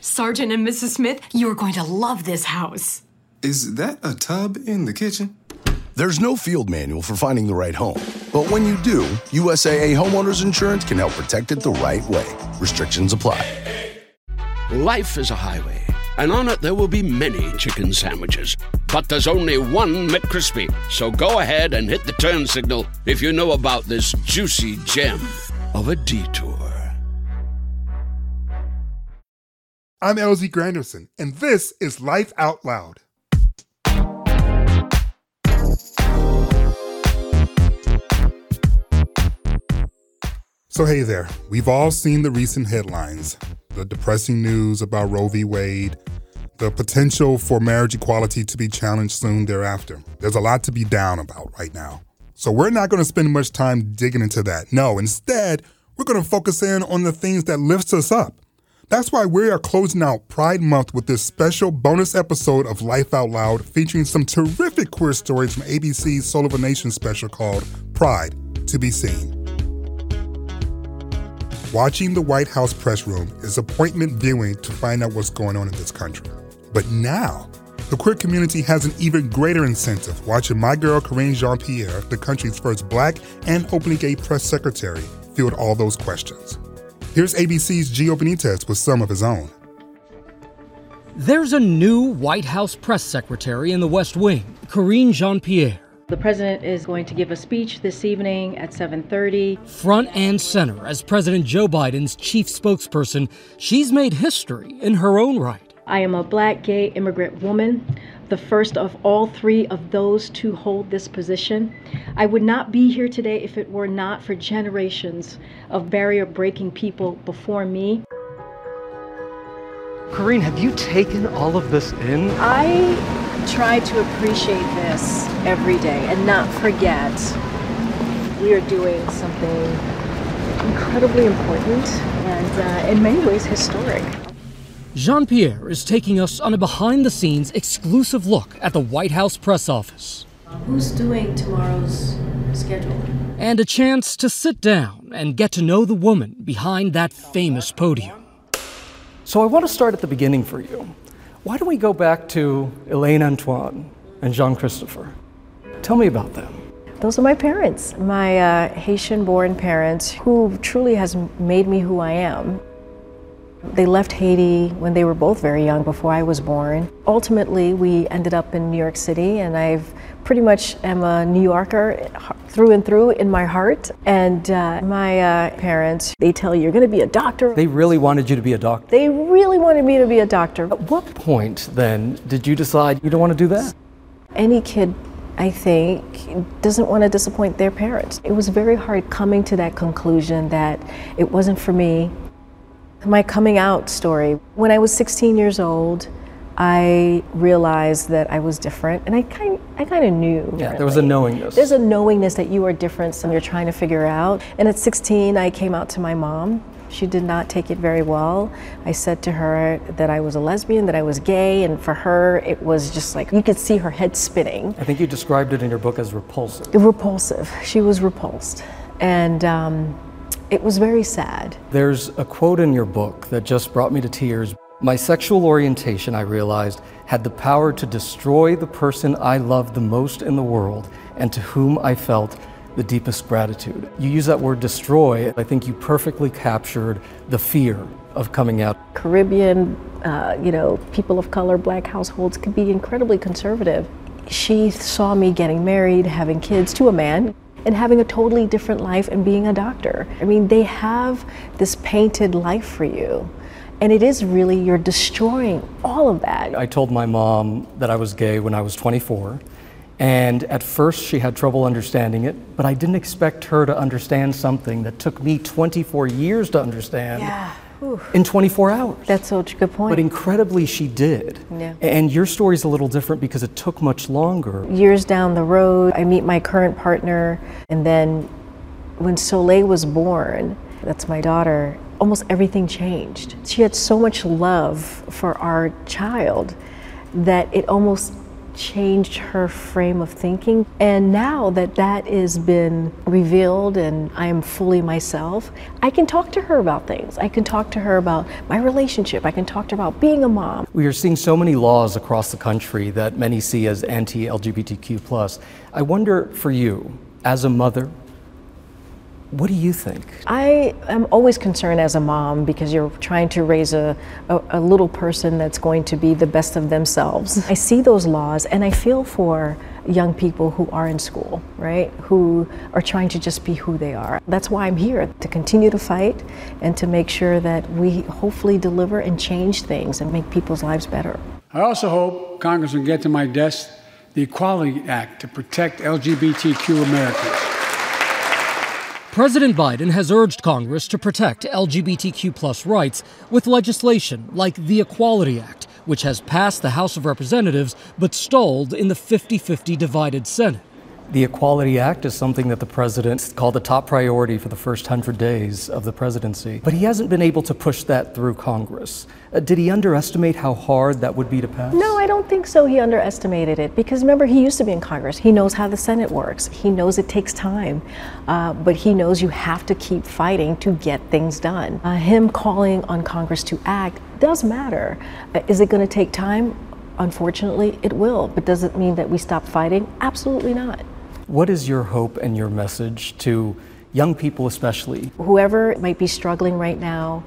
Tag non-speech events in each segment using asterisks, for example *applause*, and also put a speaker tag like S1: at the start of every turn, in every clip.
S1: Sergeant and Mrs. Smith, you're going to love this house.
S2: Is that a tub in the kitchen?
S3: There's no field manual for finding the right home. But when you do, USAA Homeowners Insurance can help protect it the right way. Restrictions apply.
S4: Life is a highway, and on it there will be many chicken sandwiches. But there's only one McCrispy. So go ahead and hit the turn signal if you know about this juicy gem of a detour.
S5: I'm LZ Granderson, and this is Life Out Loud. So, hey there. We've all seen the recent headlines the depressing news about Roe v. Wade, the potential for marriage equality to be challenged soon thereafter. There's a lot to be down about right now. So, we're not going to spend much time digging into that. No, instead, we're going to focus in on the things that lifts us up. That's why we are closing out Pride Month with this special bonus episode of Life Out Loud featuring some terrific queer stories from ABC's Soul of a Nation special called Pride to be Seen. Watching the White House press room is appointment viewing to find out what's going on in this country. But now, the queer community has an even greater incentive watching my girl Karine Jean Pierre, the country's first black and openly gay press secretary, field all those questions. Here's ABC's Gio Benitez with some of his own.
S6: There's a new White House press secretary in the West Wing, Karine Jean Pierre.
S7: The president is going to give a speech this evening at 7:30.
S6: Front and center as President Joe Biden's chief spokesperson, she's made history in her own right.
S7: I am a black gay immigrant woman, the first of all three of those to hold this position. I would not be here today if it were not for generations of barrier breaking people before me.
S8: Karine, have you taken all of this in?
S7: I try to appreciate this every day and not forget we are doing something incredibly important and uh, in many ways historic.
S6: Jean Pierre is taking us on a behind the scenes exclusive look at the White House press office.
S7: Who's doing tomorrow's schedule?
S6: And a chance to sit down and get to know the woman behind that famous podium.
S8: So I want to start at the beginning for you. Why don't we go back to Elaine Antoine and Jean Christopher? Tell me about them.
S7: Those are my parents, my uh, Haitian born parents, who truly has made me who I am. They left Haiti when they were both very young before I was born. Ultimately, we ended up in New York City, and I've pretty much am a New Yorker through and through in my heart. And uh, my uh, parents, they tell you you're going to be a doctor.
S8: They really wanted you to be a doctor.
S7: They really wanted me to be a doctor.
S8: At what point then did you decide you don't want to do that?
S7: Any kid I think, doesn't want to disappoint their parents. It was very hard coming to that conclusion that it wasn't for me. My coming out story when I was 16 years old, I realized that I was different, and I kind, I kind of knew.
S8: Yeah, there was a knowingness.
S7: There's a knowingness that you are different, and you're trying to figure out. And at 16, I came out to my mom. She did not take it very well. I said to her that I was a lesbian, that I was gay, and for her, it was just like you could see her head spinning.
S8: I think you described it in your book as repulsive.
S7: Repulsive. She was repulsed, and. Um, it was very sad.
S8: There's a quote in your book that just brought me to tears. My sexual orientation, I realized, had the power to destroy the person I loved the most in the world and to whom I felt the deepest gratitude. You use that word destroy. I think you perfectly captured the fear of coming out.
S7: Caribbean, uh, you know, people of color, black households could be incredibly conservative. She saw me getting married, having kids to a man and having a totally different life and being a doctor. I mean, they have this painted life for you. And it is really, you're destroying all of that.
S8: I told my mom that I was gay when I was 24. And at first, she had trouble understanding it, but I didn't expect her to understand something that took me 24 years to understand.
S7: Yeah.
S8: In 24 hours.
S7: That's such a good point.
S8: But incredibly, she did.
S7: Yeah.
S8: And your story's a little different because it took much longer.
S7: Years down the road, I meet my current partner, and then when Soleil was born, that's my daughter, almost everything changed. She had so much love for our child that it almost changed her frame of thinking. And now that that has been revealed and I am fully myself, I can talk to her about things. I can talk to her about my relationship. I can talk to her about being a mom.
S8: We are seeing so many laws across the country that many see as anti LGBTQ. I wonder for you, as a mother, what do you think?
S7: I am always concerned as a mom because you're trying to raise a, a, a, little person that's going to be the best of themselves. I see those laws and I feel for young people who are in school, right? Who are trying to just be who they are. That's why I'm here to continue to fight and to make sure that we hopefully deliver and change things and make people's lives better.
S9: I also hope Congress will get to my desk the Equality Act to protect LGBTQ Americans.
S6: President Biden has urged Congress to protect LGBTQ rights with legislation like the Equality Act, which has passed the House of Representatives but stalled in the 50 50 divided Senate.
S8: The Equality Act is something that the president called a top priority for the first 100 days of the presidency, but he hasn't been able to push that through Congress. Uh, did he underestimate how hard that would be to pass?
S7: No, I don't think so. He underestimated it because remember, he used to be in Congress. He knows how the Senate works, he knows it takes time, uh, but he knows you have to keep fighting to get things done. Uh, him calling on Congress to act does matter. Uh, is it going to take time? Unfortunately, it will. But does it mean that we stop fighting? Absolutely not.
S8: What is your hope and your message to young people, especially?
S7: Whoever might be struggling right now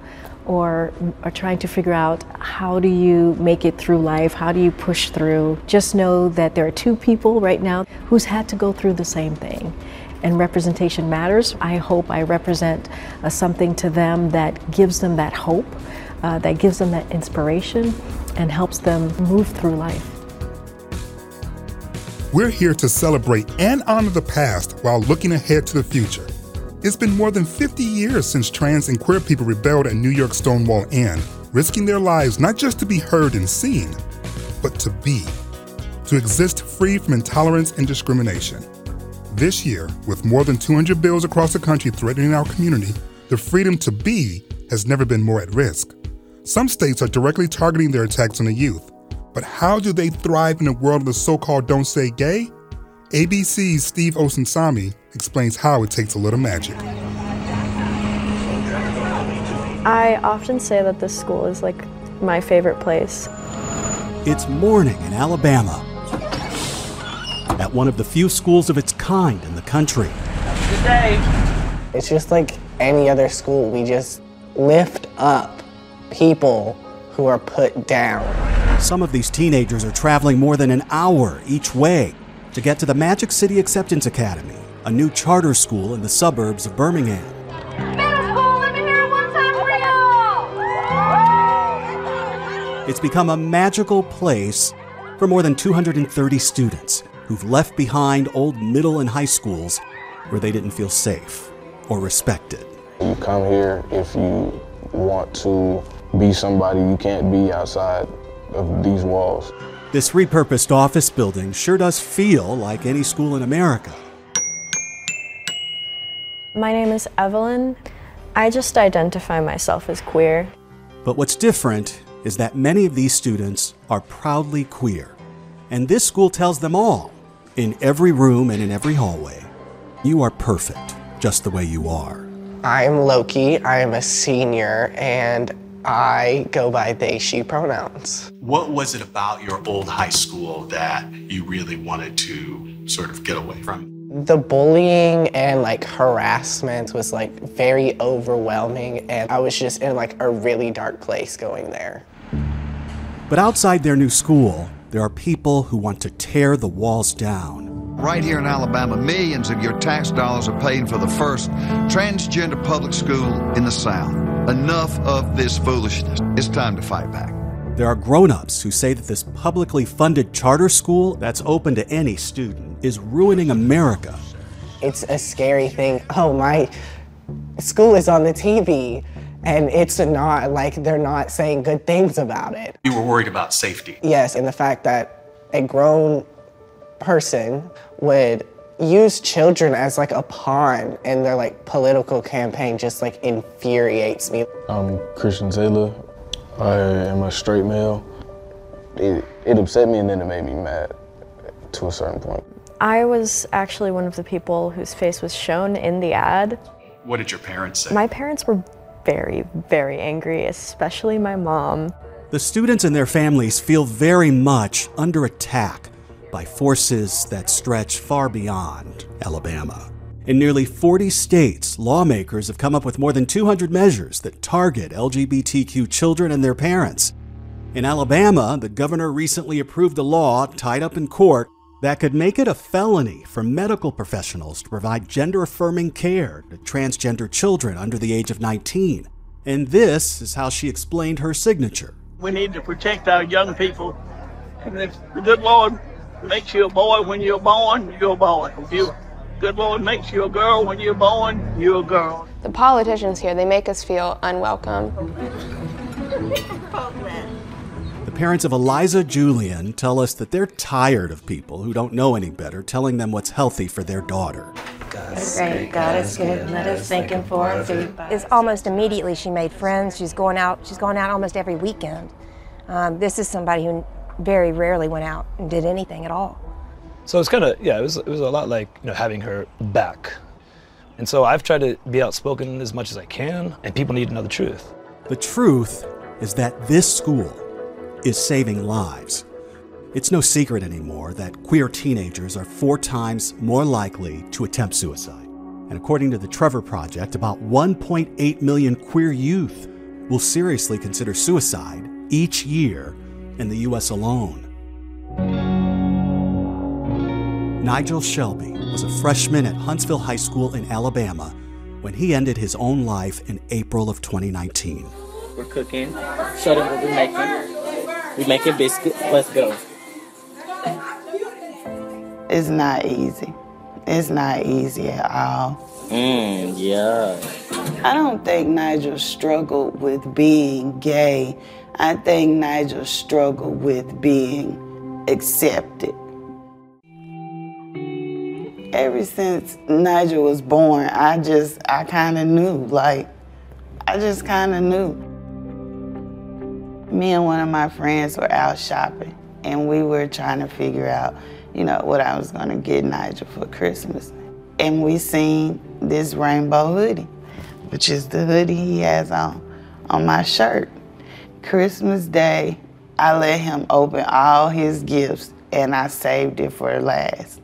S7: or are trying to figure out how do you make it through life, how do you push through, just know that there are two people right now who's had to go through the same thing. And representation matters. I hope I represent uh, something to them that gives them that hope, uh, that gives them that inspiration, and helps them move through life.
S5: We're here to celebrate and honor the past while looking ahead to the future. It's been more than 50 years since trans and queer people rebelled at New York's Stonewall Inn, risking their lives not just to be heard and seen, but to be, to exist free from intolerance and discrimination. This year, with more than 200 bills across the country threatening our community, the freedom to be has never been more at risk. Some states are directly targeting their attacks on the youth, but how do they thrive in a world of the so called don't say gay? ABC's Steve Osunsami explains how it takes a little magic.
S10: I often say that this school is like my favorite place.
S11: It's morning in Alabama at one of the few schools of its kind in the country.
S12: Good day. It's just like any other school. We just lift up people who are put down.
S11: Some of these teenagers are traveling more than an hour each way to get to the Magic City Acceptance Academy, a new charter school in the suburbs of Birmingham. It's become a magical place for more than 230 students who've left behind old middle and high schools where they didn't feel safe or respected.
S13: You come here if you want to be somebody you can't be outside of these walls.
S11: This repurposed office building sure does feel like any school in America.
S10: My name is Evelyn. I just identify myself as queer.
S11: But what's different is that many of these students are proudly queer. And this school tells them all, in every room and in every hallway, you are perfect just the way you are.
S12: I'm Loki. I am a senior, and I go by they, she pronouns.
S14: What was it about your old high school that you really wanted to sort of get away from?
S12: The bullying and like harassment was like very overwhelming, and I was just in like a really dark place going there.
S11: But outside their new school, there are people who want to tear the walls down.
S15: Right here in Alabama, millions of your tax dollars are paying for the first transgender public school in the South. Enough of this foolishness. It's time to fight back.
S11: There are grown ups who say that this publicly funded charter school that's open to any student is ruining America.
S12: It's a scary thing. Oh, my school is on the TV and it's not like they're not saying good things about it.
S14: You were worried about safety.
S12: Yes, and the fact that a grown person would use children as like a pawn in their like political campaign just like infuriates me.
S13: I'm Christian Taylor. I am a straight male. It, it upset me and then it made me mad to a certain point.
S10: I was actually one of the people whose face was shown in the ad.
S14: What did your parents say?
S10: My parents were very, very angry, especially my mom.
S11: The students and their families feel very much under attack by forces that stretch far beyond Alabama. In nearly 40 states, lawmakers have come up with more than 200 measures that target LGBTQ children and their parents. In Alabama, the governor recently approved a law tied up in court that could make it a felony for medical professionals to provide gender affirming care to transgender children under the age of 19. And this is how she explained her signature.
S16: We need to protect our young people. And if the good Lord makes you a boy when you're born, you're a boy. If you good Lord makes you a girl when you're born, you're a girl.
S17: The politicians here, they make us feel unwelcome.
S11: The parents of Eliza Julian tell us that they're tired of people who don't know any better telling them what's healthy for their daughter.
S18: Great, God is good. Let us thank Him for food. It's almost immediately she made friends. She's going out. She's going out almost every weekend. Um, this is somebody who very rarely went out and did anything at all.
S19: So it's kind of yeah, it was it was a lot like you know having her back, and so I've tried to be outspoken as much as I can, and people need to know the truth.
S11: The truth is that this school is saving lives. It's no secret anymore that queer teenagers are four times more likely to attempt suicide. And according to the Trevor Project, about 1.8 million queer youth will seriously consider suicide each year in the U.S. alone. Nigel Shelby was a freshman at Huntsville High School in Alabama when he ended his own life in April of 2019.
S20: We're cooking. Show them what we're making. We making biscuits. Let's go.
S21: It's not easy. It's not easy at all.
S20: Mmm, yeah.
S21: I don't think Nigel struggled with being gay. I think Nigel struggled with being accepted. Ever since Nigel was born, I just, I kind of knew. Like, I just kind of knew. Me and one of my friends were out shopping, and we were trying to figure out, you know, what I was going to get Nigel for Christmas. And we seen this rainbow hoodie, which is the hoodie he has on on my shirt. Christmas Day, I let him open all his gifts and I saved it for last.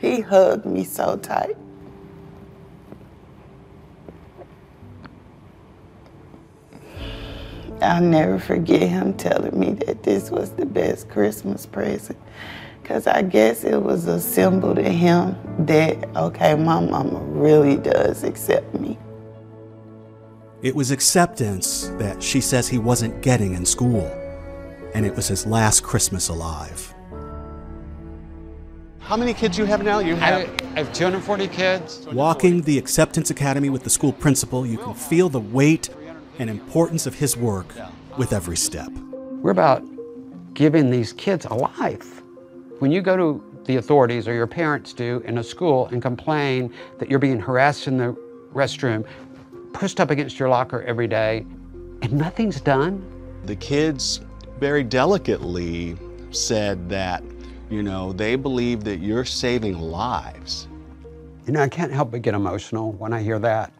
S21: He hugged me so tight. I'll never forget him telling me that this was the best Christmas present. Because I guess it was a symbol to him that, okay, my mama really does accept me.
S11: It was acceptance that she says he wasn't getting in school, and it was his last Christmas alive.
S22: How many kids you have now? You have
S23: I have 240 kids.
S11: Walking the Acceptance Academy with the school principal, you can feel the weight and importance of his work with every step.
S23: We're about giving these kids a life. When you go to the authorities or your parents do in a school and complain that you're being harassed in the restroom, pushed up against your locker every day, and nothing's done,
S22: The kids very delicately said that, you know, they believe that you're saving lives.
S23: You know, I can't help but get emotional when I hear that.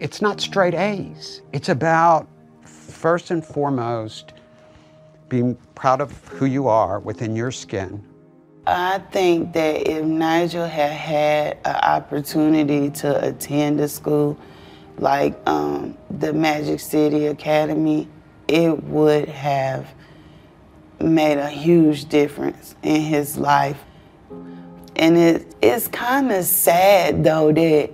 S23: It's not straight A's. It's about, first and foremost, being proud of who you are within your skin.
S21: I think that if Nigel had had an opportunity to attend a school like um, the Magic City Academy, it would have made a huge difference in his life. And it, it's kind of sad though that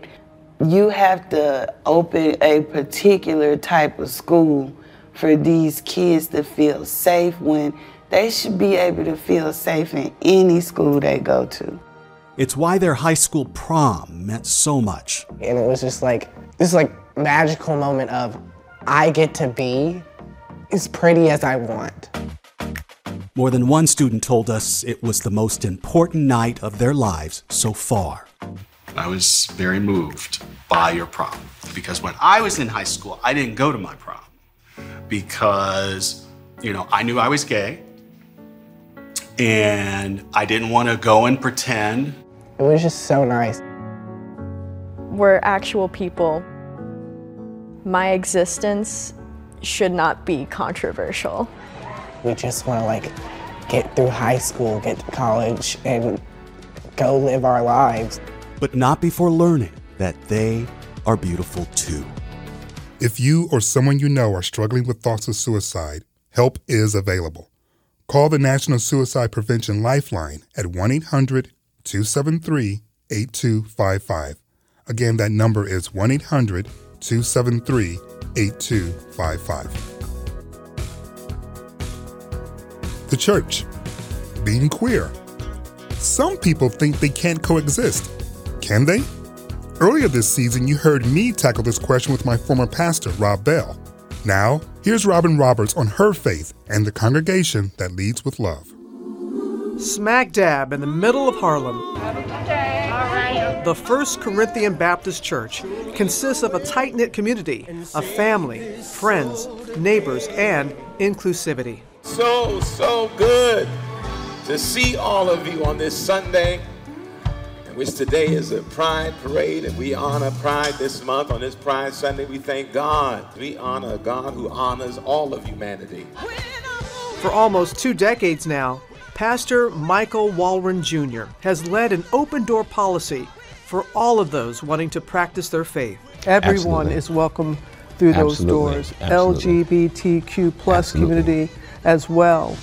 S21: you have to open a particular type of school for these kids to feel safe when they should be able to feel safe in any school they go to.
S11: It's why their high school prom meant so much.
S12: And it was just like this like magical moment of I get to be as pretty as I want.
S11: More than one student told us it was the most important night of their lives so far.
S14: I was very moved by your prom because when I was in high school, I didn't go to my prom because
S22: you know, I knew I was gay and I didn't want to go and pretend.
S12: It was just so nice.
S10: We're actual people. My existence should not be controversial.
S12: We just want to like get through high school, get to college, and go live our lives.
S11: But not before learning that they are beautiful too.
S5: If you or someone you know are struggling with thoughts of suicide, help is available. Call the National Suicide Prevention Lifeline at 1 800 273 8255. Again, that number is 1 800 273 8255. The church, being queer. Some people think they can't coexist. Can they? Earlier this season, you heard me tackle this question with my former pastor, Rob Bell. Now, here's Robin Roberts on her faith and the congregation that leads with love.
S24: Smack dab in the middle of Harlem. The First Corinthian Baptist Church consists of a tight knit community of family, friends, neighbors, and inclusivity.
S25: So, so good to see all of you on this Sunday, in which today is a Pride Parade, and we honor Pride this month on this Pride Sunday. We thank God. We honor a God who honors all of humanity.
S24: For almost two decades now, Pastor Michael Walrond Jr. has led an open door policy for all of those wanting to practice their faith. Everyone
S26: Absolutely.
S24: is welcome through those
S26: Absolutely.
S24: doors.
S26: Absolutely.
S24: LGBTQ plus
S26: Absolutely.
S24: community as well.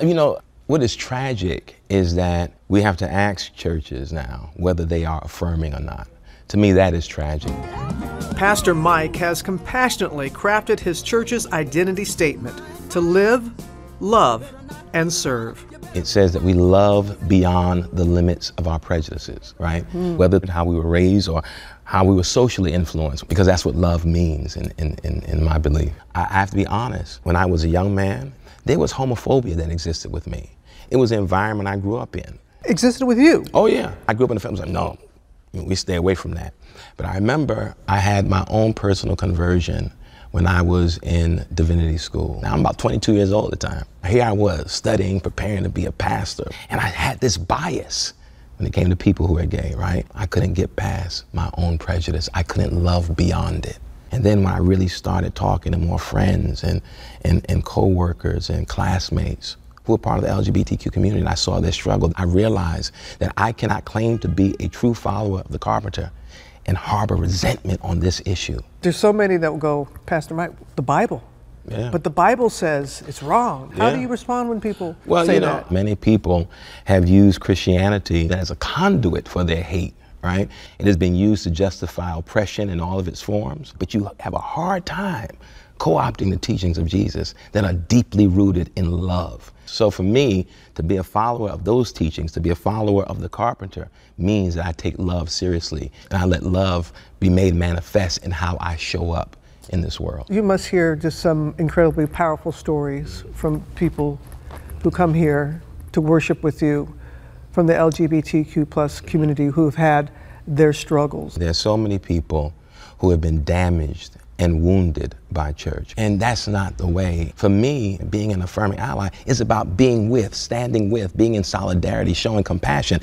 S26: You know, what is tragic is that we have to ask churches now whether they are affirming or not. To me, that is tragic.
S24: Pastor Mike has compassionately crafted his church's identity statement to live, love, and serve.
S26: It says that we love beyond the limits of our prejudices, right?
S24: Hmm.
S26: Whether how we were raised or how we were socially influenced, because that's what love means in, in, in, in my belief. I, I have to be honest. When I was a young man, there was homophobia that existed with me. It was the environment I grew up in.
S24: Existed with you?
S26: Oh, yeah. I grew up in a family, like, no, we stay away from that. But I remember I had my own personal conversion when I was in divinity school. Now I'm about 22 years old at the time. Here I was studying, preparing to be a pastor, and I had this bias when it came to people who were gay, right? I couldn't get past my own prejudice. I couldn't love beyond it. And then when I really started talking to more friends and, and, and co-workers and classmates who are part of the LGBTQ community and I saw their struggle, I realized that I cannot claim to be a true follower of the carpenter and harbor resentment on this issue.
S24: There's so many that will go, Pastor Mike, the Bible.
S26: Yeah.
S24: But the Bible says it's wrong. How do you respond when people
S26: Well,
S24: say
S26: you know,
S24: that?
S26: many people have used Christianity as a conduit for their hate, right? It has been used to justify oppression in all of its forms, but you have a hard time co opting the teachings of Jesus that are deeply rooted in love. So for me, to be a follower of those teachings, to be a follower of the carpenter, means that I take love seriously and I let love be made manifest in how I show up in this world.
S24: You must hear just some incredibly powerful stories from people who come here to worship with you from the LGBTQ plus community who have had their struggles.
S26: There are so many people who have been damaged and wounded by church. And that's not the way. For me, being an affirming ally is about being with, standing with, being in solidarity, showing compassion.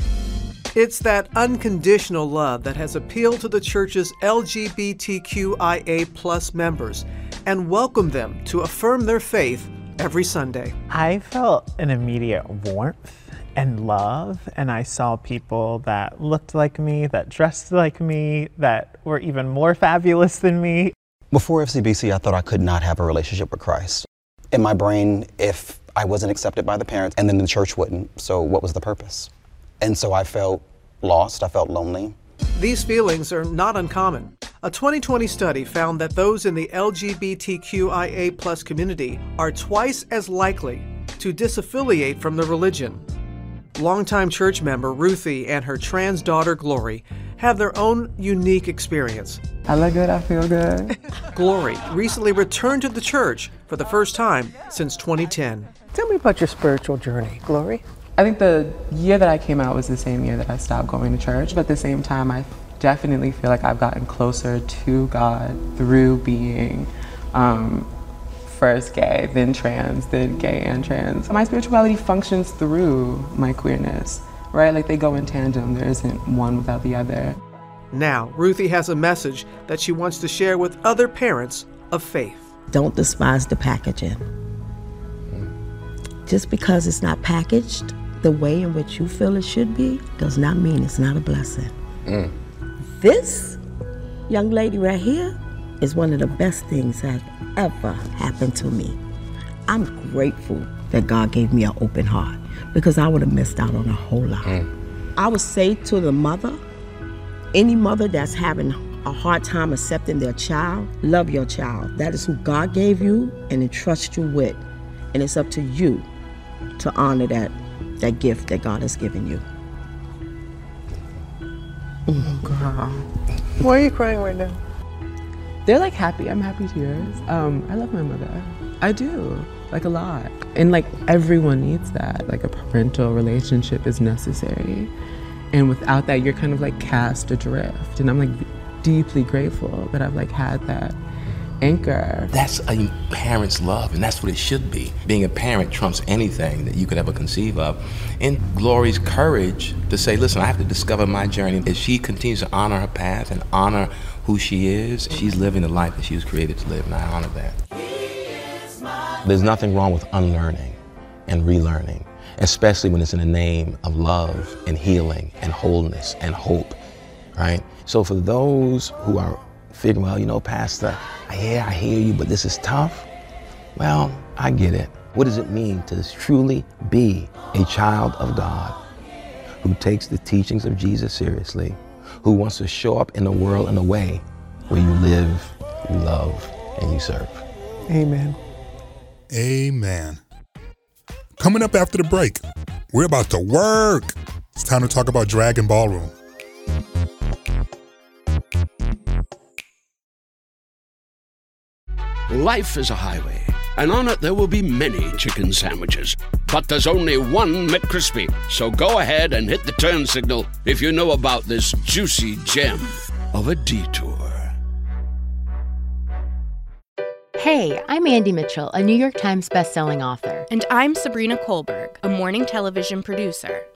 S24: It's that unconditional love that has appealed to the church's LGBTQIA plus members and welcomed them to affirm their faith every Sunday.
S27: I felt an immediate warmth and love, and I saw people that looked like me, that dressed like me, that were even more fabulous than me.
S28: Before FCBC, I thought I could not have a relationship with Christ. In my brain, if I wasn't accepted by the parents, and then the church wouldn't, so what was the purpose? And so I felt lost, I felt lonely.
S24: These feelings are not uncommon. A 2020 study found that those in the LGBTQIA community are twice as likely to disaffiliate from the religion. Longtime church member Ruthie and her trans daughter Glory have their own unique experience.
S29: I look good, I feel good. *laughs*
S24: Glory recently returned to the church for the first time since 2010. Tell me about your spiritual journey, Glory.
S29: I think the year that I came out was the same year that I stopped going to church, but at the same time, I definitely feel like I've gotten closer to God through being um, first gay, then trans, then gay and trans. My spirituality functions through my queerness, right? Like they go in tandem, there isn't one without the other.
S24: Now, Ruthie has a message that she wants to share with other parents of faith.
S30: Don't despise the packaging. Just because it's not packaged the way in which you feel it should be does not mean it's not a blessing.
S26: Mm.
S30: This young lady right here is one of the best things that ever happened to me. I'm grateful that God gave me an open heart because I would have missed out on a whole lot. Mm. I would say to the mother, any mother that's having a hard time accepting their child, love your child. That is who God gave you and entrust you with. And it's up to you to honor that that gift that God has given you.
S29: Oh, girl.
S24: Why are you crying right now?
S29: They're like happy. I'm happy tears. Um, I love my mother. I do, like a lot. And like everyone needs that. Like a parental relationship is necessary. And without that, you're kind of like cast adrift. And I'm like deeply grateful that I've like had that anchor.
S26: That's a parent's love, and that's what it should be. Being a parent trumps anything that you could ever conceive of. And Glory's courage to say, listen, I have to discover my journey. As she continues to honor her path and honor who she is, she's living the life that she was created to live, and I honor that. There's nothing wrong with unlearning and relearning, especially when it's in the name of love and healing and wholeness and hope, right? So for those who are figuring, well, you know, Pastor, yeah, I hear you, but this is tough. Well, I get it. What does it mean to truly be a child of God who takes the teachings of Jesus seriously, who wants to show up in the world in a way where you live, you love, and you serve?
S24: Amen.
S5: Amen. Coming up after the break, we're about to work. It's time to talk about Drag and Ballroom.
S31: Life is a highway, and on it there will be many chicken sandwiches. But there's only one McCrispy. So go ahead and hit the turn signal if you know about this juicy gem of a detour.
S32: Hey, I'm Andie Mitchell, a New York Times bestselling author.
S33: And I'm Sabrina Kohlberg, a morning television producer.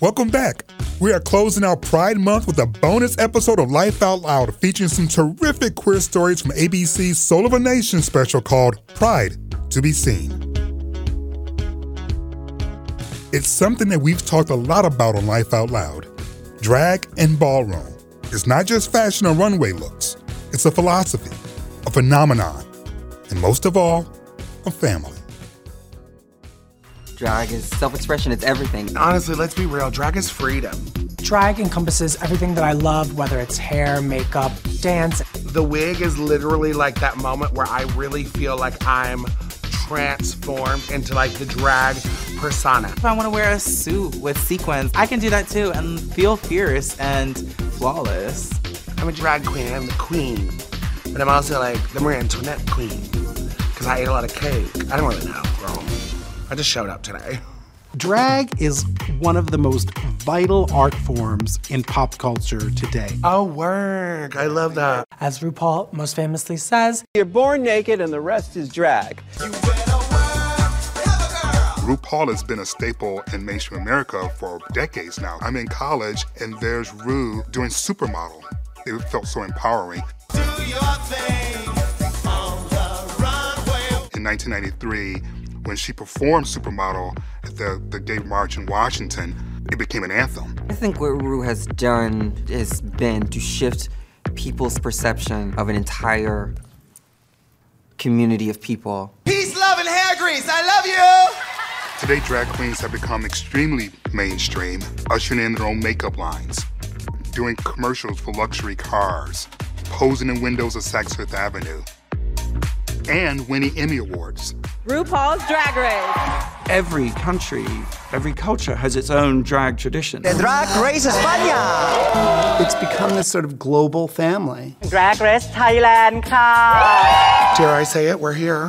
S5: Welcome back. We are closing out Pride Month with a bonus episode of Life Out Loud featuring some terrific queer stories from ABC's Soul of a Nation special called Pride to be Seen. It's something that we've talked a lot about on Life Out Loud drag and ballroom. It's not just fashion or runway looks, it's a philosophy, a phenomenon, and most of all, a family.
S34: Drag is self expression, it's everything.
S35: Honestly, let's be real drag is freedom.
S36: Drag encompasses everything that I love, whether it's hair, makeup, dance.
S35: The wig is literally like that moment where I really feel like I'm transformed into like the drag persona.
S20: If I want to wear a suit with sequins, I can do that too and feel fierce and flawless.
S35: I'm a drag queen, I'm the queen. But I'm also like the Marie Antoinette queen. Because I ate a lot of cake. I don't really know, girl. I just showed up today.
S37: Drag is one of the most vital art forms in pop culture today.
S35: Oh, work. I love that.
S36: As RuPaul most famously says,
S38: You're born naked and the rest is drag.
S5: RuPaul has been a staple in mainstream America for decades now. I'm in college and there's Ru doing Supermodel. It felt so empowering. In 1993, when she performed Supermodel at the, the Gay March in Washington, it became an anthem.
S34: I think what Ru has done has been to shift people's perception of an entire community of people.
S39: Peace, love, and hair grease. I love you.
S5: Today, drag queens have become extremely mainstream, ushering in their own makeup lines, doing commercials for luxury cars, posing in windows of Saks Fifth Avenue. And winning Emmy Awards.
S40: RuPaul's Drag Race.
S41: Every country, every culture has its own drag tradition.
S40: The Drag Race España.
S42: It's become this sort of global family.
S40: Drag Race Thailand ค่ะ
S43: Dare I say it? We're here.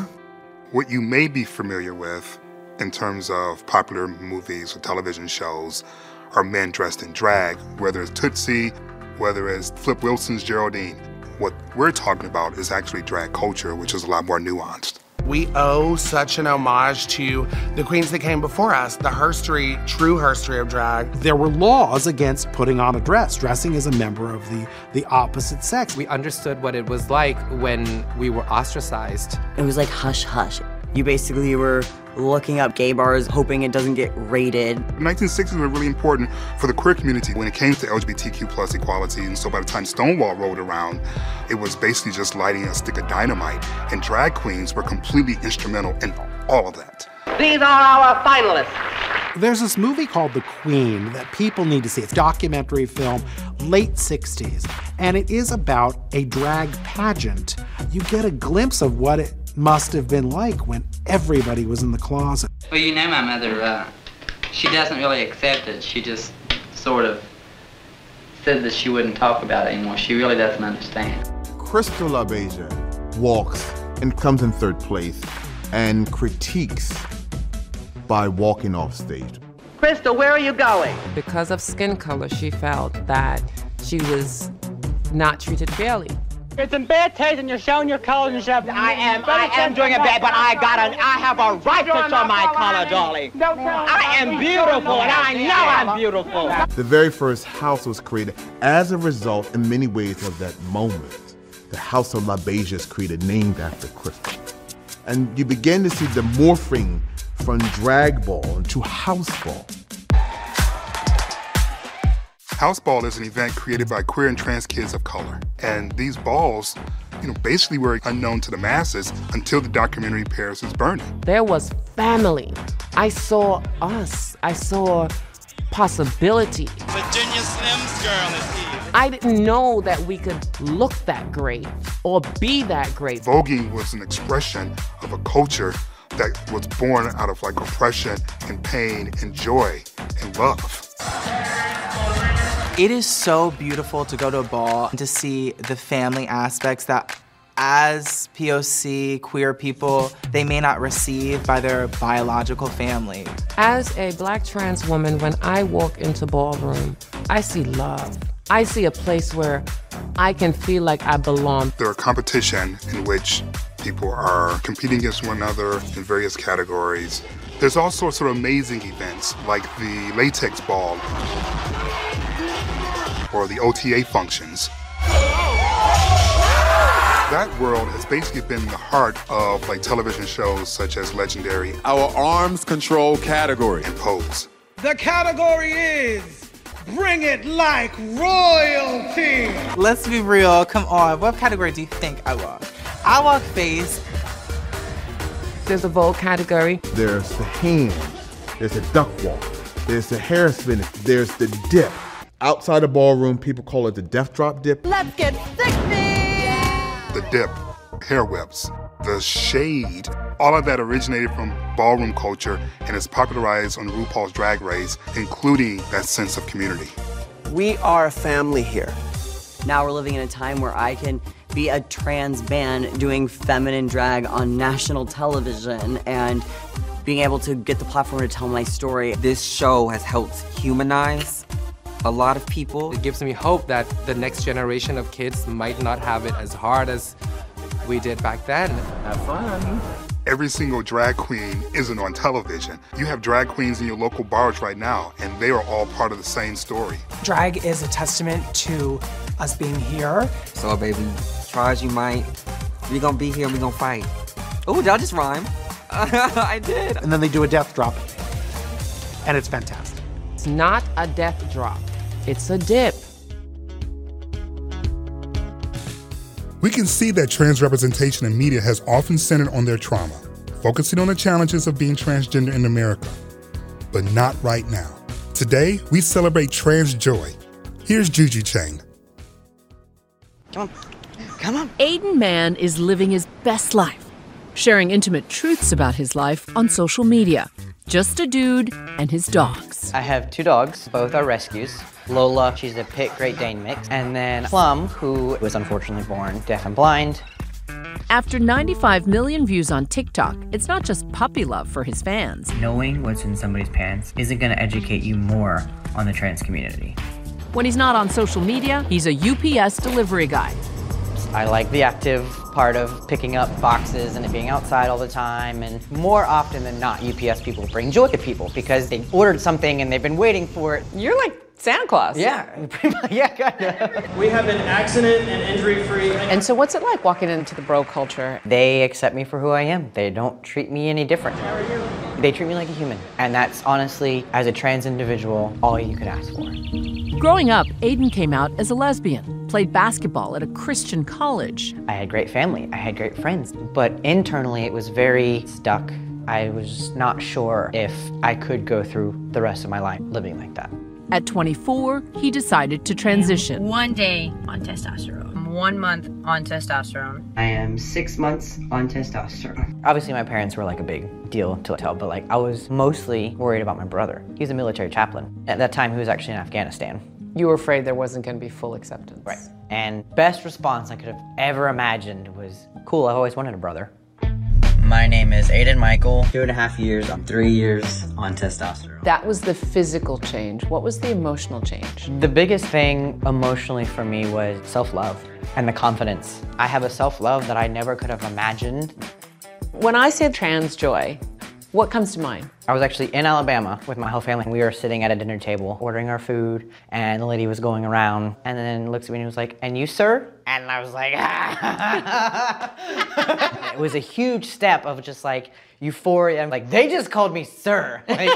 S5: What you may be familiar with in terms of popular movies or television shows are men dressed in drag, whether it's Tootsie, whether it's Flip Wilson's Geraldine. What we're talking about is actually drag culture, which is a lot more nuanced.
S43: We owe such an homage to the queens that came before us, the herstory, true herstory of drag.
S37: There were laws against putting on a dress, dressing as a member of the, the opposite sex.
S44: We understood what it was like when we were ostracized.
S34: It was like hush hush. You basically were looking up gay bars, hoping it doesn't get raided.
S5: The 1960s were really important for the queer community when it came to LGBTQ plus equality. And so by the time Stonewall rolled around, it was basically just lighting a stick of dynamite. And drag queens were completely instrumental in all of that.
S40: These are our finalists.
S37: There's this movie called The Queen that people need to see. It's a documentary film, late 60s, and it is about a drag pageant. You get a glimpse of what it must have been like when everybody was in the closet.
S45: Well, you know my mother, uh, she doesn't really accept it. She just sort of said that she wouldn't talk about it anymore. She really doesn't understand.
S46: Crystal LaBeija walks and comes in third place and critiques by walking off stage.
S40: Crystal, where are you going?
S47: Because of skin color, she felt that she was not treated fairly.
S40: It's in bad taste and you're showing your color and yourself. I am, I am doing it bad, but I got an, I have a right to show my color, darling. I am beautiful and I know I'm beautiful.
S46: The very first house was created as a result, in many ways, of that moment. The House of La LaBeija is created, named after Crystal. And you begin to see the morphing from drag ball into house ball.
S5: House Ball is an event created by queer and trans kids of color. And these balls, you know, basically were unknown to the masses until the documentary Paris is Burning.
S47: There was family. I saw us. I saw possibility.
S48: Virginia Slim's girl is here.
S47: I didn't know that we could look that great or be that great.
S5: Voguing was an expression of a culture that was born out of like oppression and pain and joy and love.
S49: It is so beautiful to go to a ball and to see the family aspects that as POC queer people, they may not receive by their biological family.
S47: As a black trans woman, when I walk into ballroom, I see love. I see a place where I can feel like I belong.
S5: There are competition in which people are competing against one another in various categories. There's all sorts of amazing events like the latex ball or the OTA functions. That world has basically been the heart of like television shows such as Legendary,
S50: Our arms control category.
S5: and Pose.
S48: The category is Bring It Like Royalty.
S49: Let's be real, come on. What category do you think I walk? I walk face.
S47: There's a Vogue category.
S46: There's the hand, there's a duck walk, there's the hair spin. there's the dip. Outside the ballroom, people call it the death drop dip.
S40: Let's get sexy.
S5: The dip, hair whips, the shade, all of that originated from ballroom culture and is popularized on RuPaul's Drag Race, including that sense of community.
S40: We are a family here.
S34: Now we're living in a time where I can be a trans man doing feminine drag on national television and being able to get the platform to tell my story.
S51: This show has helped humanize a lot of people.
S44: It gives me hope that the next generation of kids might not have it as hard as we did back then.
S47: Have fun.
S5: Every single drag queen isn't on television. You have drag queens in your local bars right now, and they are all part of the same story.
S52: Drag is a testament to us being here.
S51: So, baby, try as you might, we gonna be here and we gonna fight. Oh, did I just rhyme? *laughs* I did.
S37: And then they do a death drop. And it's fantastic.
S47: It's not a death drop. It's a dip.
S5: We can see that trans representation in media has often centered on their trauma, focusing on the challenges of being transgender in America. But not right now. Today, we celebrate trans joy. Here's Juju Chang.
S40: Come on. Come on.
S53: Aiden Mann is living his best life. sharing intimate truths about his life on social media. Just a dude and his dogs.
S54: I have two dogs, both are rescues. Lola, she's a pit Great Dane mix, and then Plum, who was unfortunately born deaf and blind.
S53: After 95 million views on TikTok, it's not just puppy love for his fans.
S55: Knowing what's in somebody's pants isn't going to educate you more on the trans community.
S53: When he's not on social media, he's a UPS delivery guy.
S54: I like the active part of picking up boxes and it being outside all the time. And more often than not, UPS people bring joy to people because they ordered something and they've been waiting for it.
S56: You're like Santa Claus.
S54: Yeah, *laughs* yeah, kind of.
S56: We have been accident and injury free. And so, what's it like walking into the bro culture?
S54: They accept me for who I am. They don't treat me any different. How are you? They treat me like a human. And that's honestly, as a trans individual, all you could ask for.
S53: Growing up, Aiden came out as a lesbian, played basketball at a Christian college.
S54: I had great family, I had great friends, but internally it was very stuck. I was not sure if I could go through the rest of my life living like that.
S53: At 24, he decided to transition.
S57: One day on testosterone, one month on testosterone.
S54: I am six months on testosterone. Obviously, my parents were like a big deal to tell, but like I was mostly worried about my brother. He's a military chaplain. At that time, he was actually in Afghanistan.
S56: You were afraid there wasn't going to be full acceptance.
S54: Right. And best response I could have ever imagined was, cool, I've always wanted a brother. My name is Aiden Michael. Two and a half years, I'm three years on testosterone.
S56: That was the physical change. What was the emotional change?
S54: The biggest thing emotionally for me was self-love and the confidence. I have a self-love that I never could have imagined.
S56: When I say trans joy, what comes to mind?
S54: I was actually in Alabama with my whole family. We were sitting at a dinner table ordering our food, and the lady was going around, and then looks at me and was like, And you, sir? And I was like, ah. *laughs* It was a huge step of just like euphoria. I'm like, they just called me sir. Like,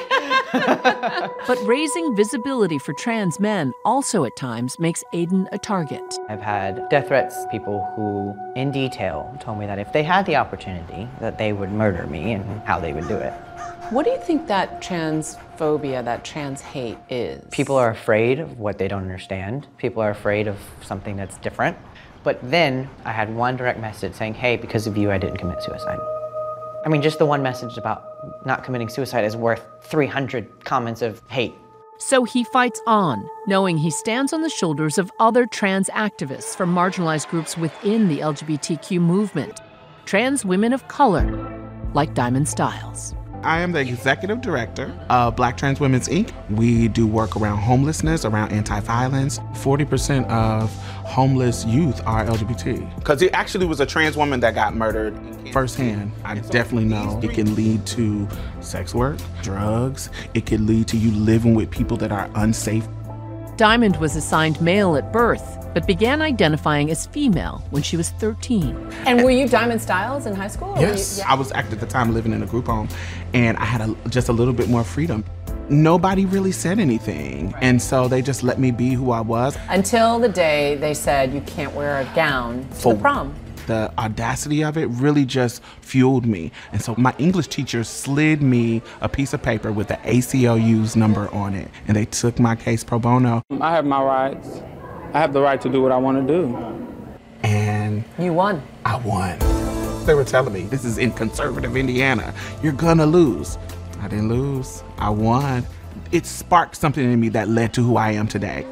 S54: *laughs*
S53: But raising visibility for trans men also at times makes Aiden a target.
S54: I've had death threats, people who in detail told me that if they had the opportunity, that they would murder me and how they would do it.
S56: What do you think that transphobia, that trans hate is?
S54: People are afraid of what they don't understand. People are afraid of something that's different. But then I had one direct message saying, hey, because of you, I didn't commit suicide. I mean, just the one message about not committing suicide is worth 300 comments of hate.
S53: So he fights on, knowing he stands on the shoulders of other trans activists from marginalized groups within the LGBTQ movement. Trans women of color, like Diamond Stylz.
S46: I am the executive director of Black Trans Women's Inc. We do work around homelessness, around anti violence. 40% of homeless youth are LGBT. Because it actually was a trans woman that got murdered firsthand. I definitely know it can lead to sex work, drugs, it could lead to you living with people that are unsafe.
S53: Diamond was assigned male at birth, but began identifying as female when she was 13.
S56: And were you Diamond Stylz in high school?
S46: Yes,
S56: you-
S46: I was at the time living in a group home, and I had a, just a little bit more freedom. Nobody really said anything, and so they just let me be who I was.
S56: Until the day they said you can't wear a gown to the prom.
S46: The audacity of it really just fueled me. And so my English teacher slid me a piece of paper with the ACLU's number on it, and they took my case pro bono.
S58: I have my rights. I have the right to do what I want to do.
S46: And
S56: you won.
S46: I won. They were telling me, this is in conservative Indiana. You're gonna lose. I didn't lose. I won. It sparked something in me that led to who I am today.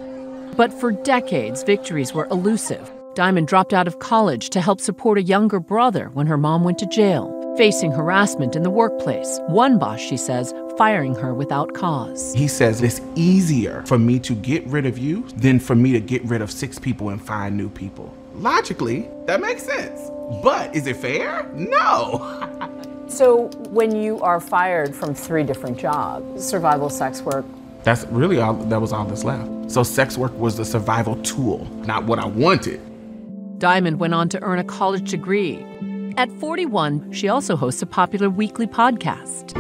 S53: But for decades, victories were elusive. Diamond dropped out of college to help support a younger brother when her mom went to jail, facing harassment in the workplace. One boss, she says, firing her without cause.
S46: He says it's easier for me to get rid of you than for me to get rid of six people and find new people. Logically, that makes sense. But is it fair? No. *laughs*
S56: So when you are fired from three different jobs, survival sex work,
S46: That's really all that was all that's left. So sex work was the survival tool, not what I wanted.
S53: Diamond went on to earn a college degree. At 41, she also hosts a popular weekly podcast.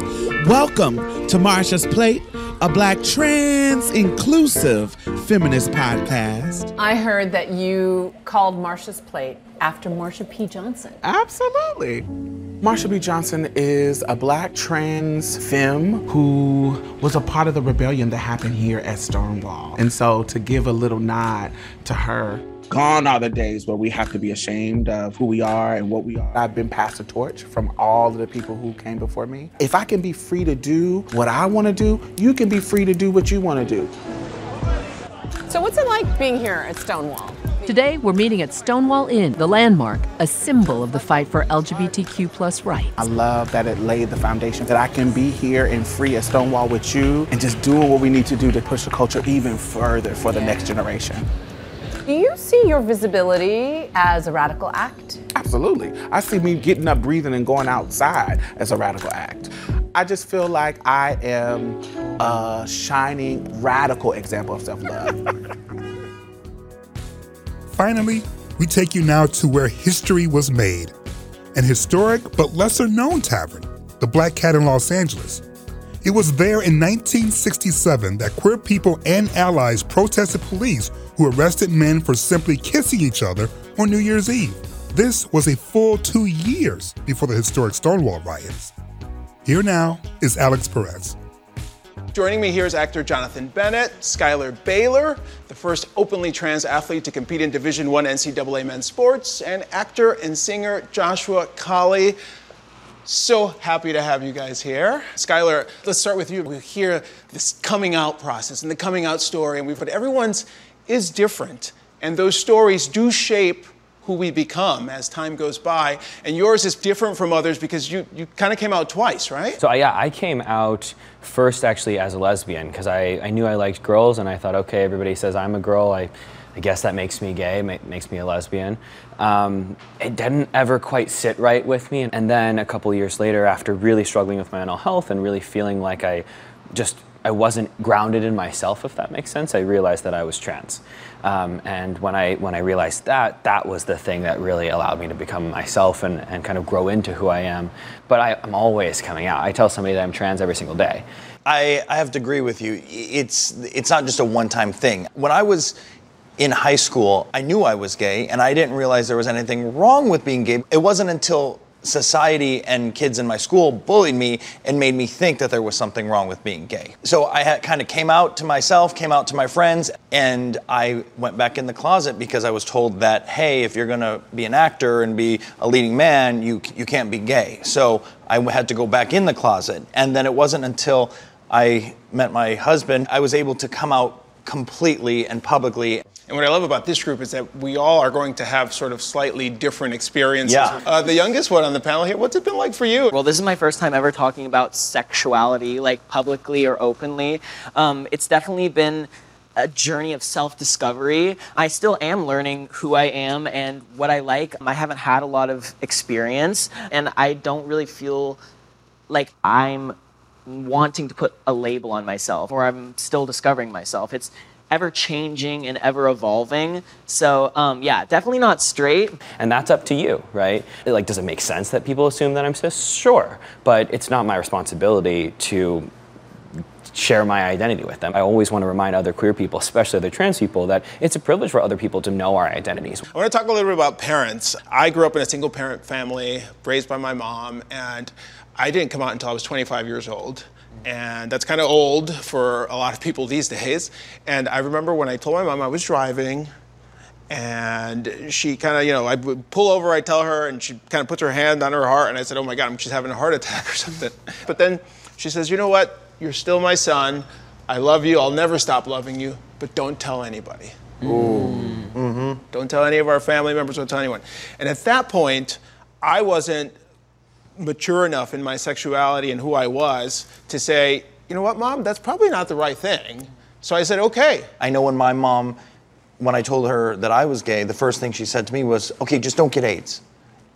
S59: Welcome to Marsha's Plate, a black trans inclusive feminist podcast.
S56: I heard that you called Marsha's Plate after Marsha P. Johnson.
S46: Absolutely. Marsha P. Johnson is a black trans femme who was a part of the rebellion that happened here at Stonewall. And so to give a little nod to her Gone are the days where we have to be ashamed of who we are and what we are. I've been passed the torch from all of the people who came before me. If I can be free to do what I want to do, you can be free to do what you want to do.
S56: So, what's it like being here at Stonewall?
S53: Today, we're meeting at Stonewall Inn, the landmark, a symbol of the fight for LGBTQ plus rights.
S46: I love that it laid the foundation that I can be here and free at Stonewall with you and just doing what we need to do to push the culture even further for the next generation.
S56: Do you see your visibility as a radical act?
S46: Absolutely. I see me getting up, breathing, and going outside as a radical act. I just feel like I am a shining, radical example of self love. *laughs*
S5: Finally, we take you now to where history was made an historic but lesser known tavern, the Black Cat in Los Angeles. It was there in 1967 that queer people and allies protested police who arrested men for simply kissing each other on New Year's Eve. This was a full two years before the historic Stonewall riots. Here now is Alex Perez.
S60: Joining me here is actor Jonathan Bennett, Schuyler Bailar, the first openly trans athlete to compete in Division One NCAA men's sports, and actor and singer Joshua Colley. So happy to have you guys here. Schuyler, let's start with you. We hear this coming out process and the coming out story, and we but everyone's is different. And those stories do shape who we become as time goes by. And yours is different from others because you, you kind of came out twice, right?
S61: So, yeah, I came out first actually as a lesbian because I, I knew I liked girls and I thought, okay, everybody says I'm a girl. I, I guess that makes me gay, makes me a lesbian. Um, it didn't ever quite sit right with me. And then a couple years later, after really struggling with my mental health and really feeling like I just I wasn't grounded in myself, if that makes sense. I realized that I was trans. Um, and when I, when I realized that, that was the thing that really allowed me to become myself and, and kind of grow into who I am. But I, I'm always coming out. I tell somebody that I'm trans every single day.
S62: I, I have to agree with you. It's, it's not just a one time thing. When I was in high school, I knew I was gay and I didn't realize there was anything wrong with being gay. It wasn't until society and kids in my school bullied me and made me think that there was something wrong with being gay. So I kind of came out to myself, came out to my friends, and I went back in the closet because I was told that, hey, if you're gonna be an actor and be a leading man, you, you can't be gay. So I had to go back in the closet. And then it wasn't until I met my husband, I was able to come out completely and publicly.
S60: And what I love about this group is that we all are going to have sort of slightly different experiences.
S62: Yeah.
S60: Uh, the youngest one on the panel here, what's it been like for you?
S63: Well, this is my first time ever talking about sexuality, like publicly or openly. Um, it's definitely been a journey of self discovery. I still am learning who I am and what I like. I haven't had a lot of experience, and I don't really feel like I'm wanting to put a label on myself or I'm still discovering myself. It's ever changing and ever evolving. So um, yeah, definitely not straight.
S61: And that's up to you, right? Like, does it make sense that people assume that I'm cis? Sure, but it's not my responsibility to share my identity with them. I always want to remind other queer people, especially other trans people, that it's a privilege for other people to know our identities.
S60: I want to talk a little bit about parents. I grew up in a single parent family, raised by my mom, and I didn't come out until I was 25 years old and that's kind of old for a lot of people these days. And I remember when I told my mom I was driving, and she kind of, you know, I would pull over, I tell her, and she kind of puts her hand on her heart, and I said, "Oh my God, she's having a heart attack or something." But then she says, "You know what? You're still my son. I love you. I'll never stop loving you. But don't tell anybody."
S62: Ooh.
S60: Mm-hmm. Don't tell any of our family members. Don't tell anyone. And at that point, I wasn't mature enough in my sexuality and who I was to say, you know what, mom, that's probably not the right thing. So I said, okay.
S62: I know when my mom, when I told her that I was gay, the first thing she said to me was, okay, just don't get AIDS.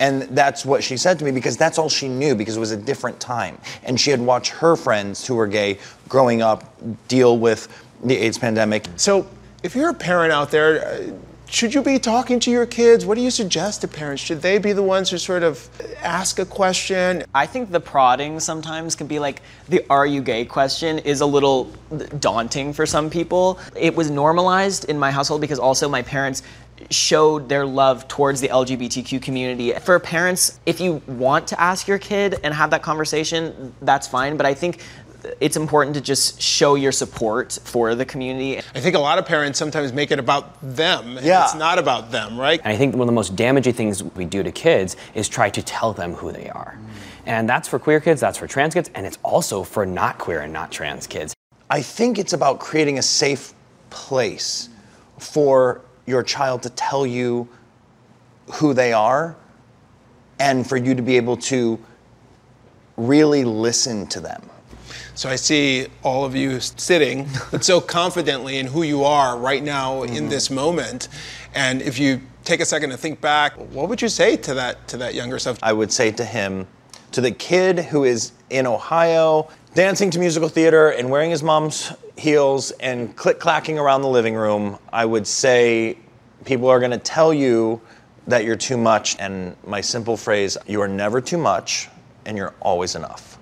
S62: And that's what she said to me because that's all she knew because it was a different time. And she had watched her friends who were gay growing up deal with the AIDS pandemic.
S60: So if you're a parent out there, uh, should you be talking to your kids? What do you suggest to parents? Should they be the ones who sort of ask a question?
S63: I think the prodding sometimes can be like the are you gay question is a little daunting for some people. It was normalized in my household because also my parents showed their love towards the LGBTQ community. For parents, if you want to ask your kid and have that conversation, that's fine, but I think it's important to just show your support for the community.
S60: I think a lot of parents sometimes make it about them. and
S61: Yeah.
S60: It's not about them, right?
S61: And I think one of the most damaging things we do to kids is try to tell them who they are. And that's for queer kids, that's for trans kids, and it's also for not queer and not trans kids.
S62: I think it's about creating a safe place for your child to tell you who they are and for you to be able to really listen to them.
S60: So I see all of you sitting, but so *laughs* confidently in who you are right now
S62: Mm-hmm.
S60: in this moment. And if you take a second to think back, what would you say to that to that younger self?
S62: I would say to him, to the kid who is in Ohio dancing to musical theater and wearing his mom's heels and click clacking around the living room, I would say people are going to tell you that you're too much. And my simple phrase, you are never too much and you're always enough.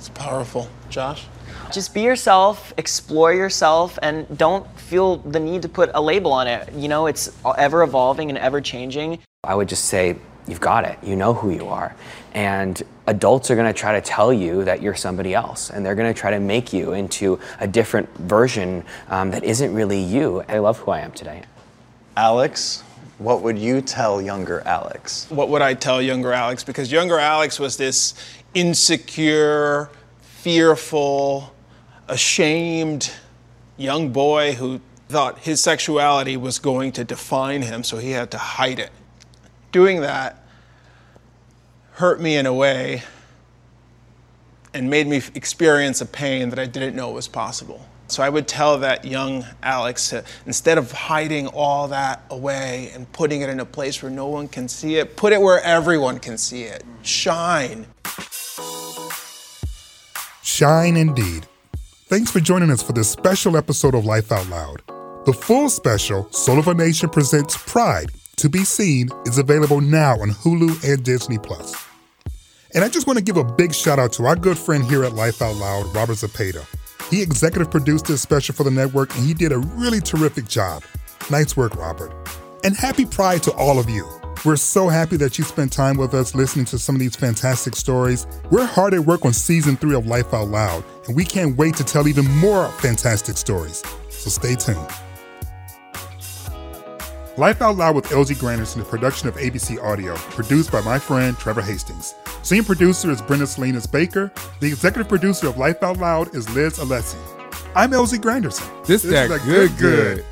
S60: It's powerful. Josh?
S63: Just be yourself, explore yourself, and don't feel the need to put a label on it. You know, it's ever evolving and ever changing.
S61: I would just say, you've got it. You know who you are. And adults are going to try to tell you that you're somebody else. And they're going to try to make you into a different version um, that isn't really you. I love who I am today.
S62: Alex, what would you tell younger Alex?
S60: What would I tell younger Alex? Because younger Alex was this insecure, fearful, ashamed young boy who thought his sexuality was going to define him, so he had to hide it. Doing that hurt me in a way and made me experience a pain that I didn't know was possible. So I would tell that young Alex to, instead of hiding all that away and putting it in a place where no one can see it, put it where everyone can see it. Shine.
S5: Shine indeed. Thanks for joining us for this special episode of Life Out Loud. The full special, Soul of a Nation presents Pride to be seen, is available now on Hulu and Disney Plus. And I just want to give a big shout out to our good friend here at Life Out Loud, Robert Zapata. He executive produced this special for the network and he did a really terrific job. Nice work, Robert. And happy Pride to all of you. We're so happy that you spent time with us listening to some of these fantastic stories. We're hard at work on season three of Life Out Loud, and we can't wait to tell even more fantastic stories. So stay tuned. Life Out Loud with LZ Granderson is a production of ABC Audio, produced by my friend Trevor Hastings. Senior producer is Brenda Salinas Baker. The executive producer of Life Out Loud is Liz Alessi. I'm LZ Granderson.
S64: This that good, good.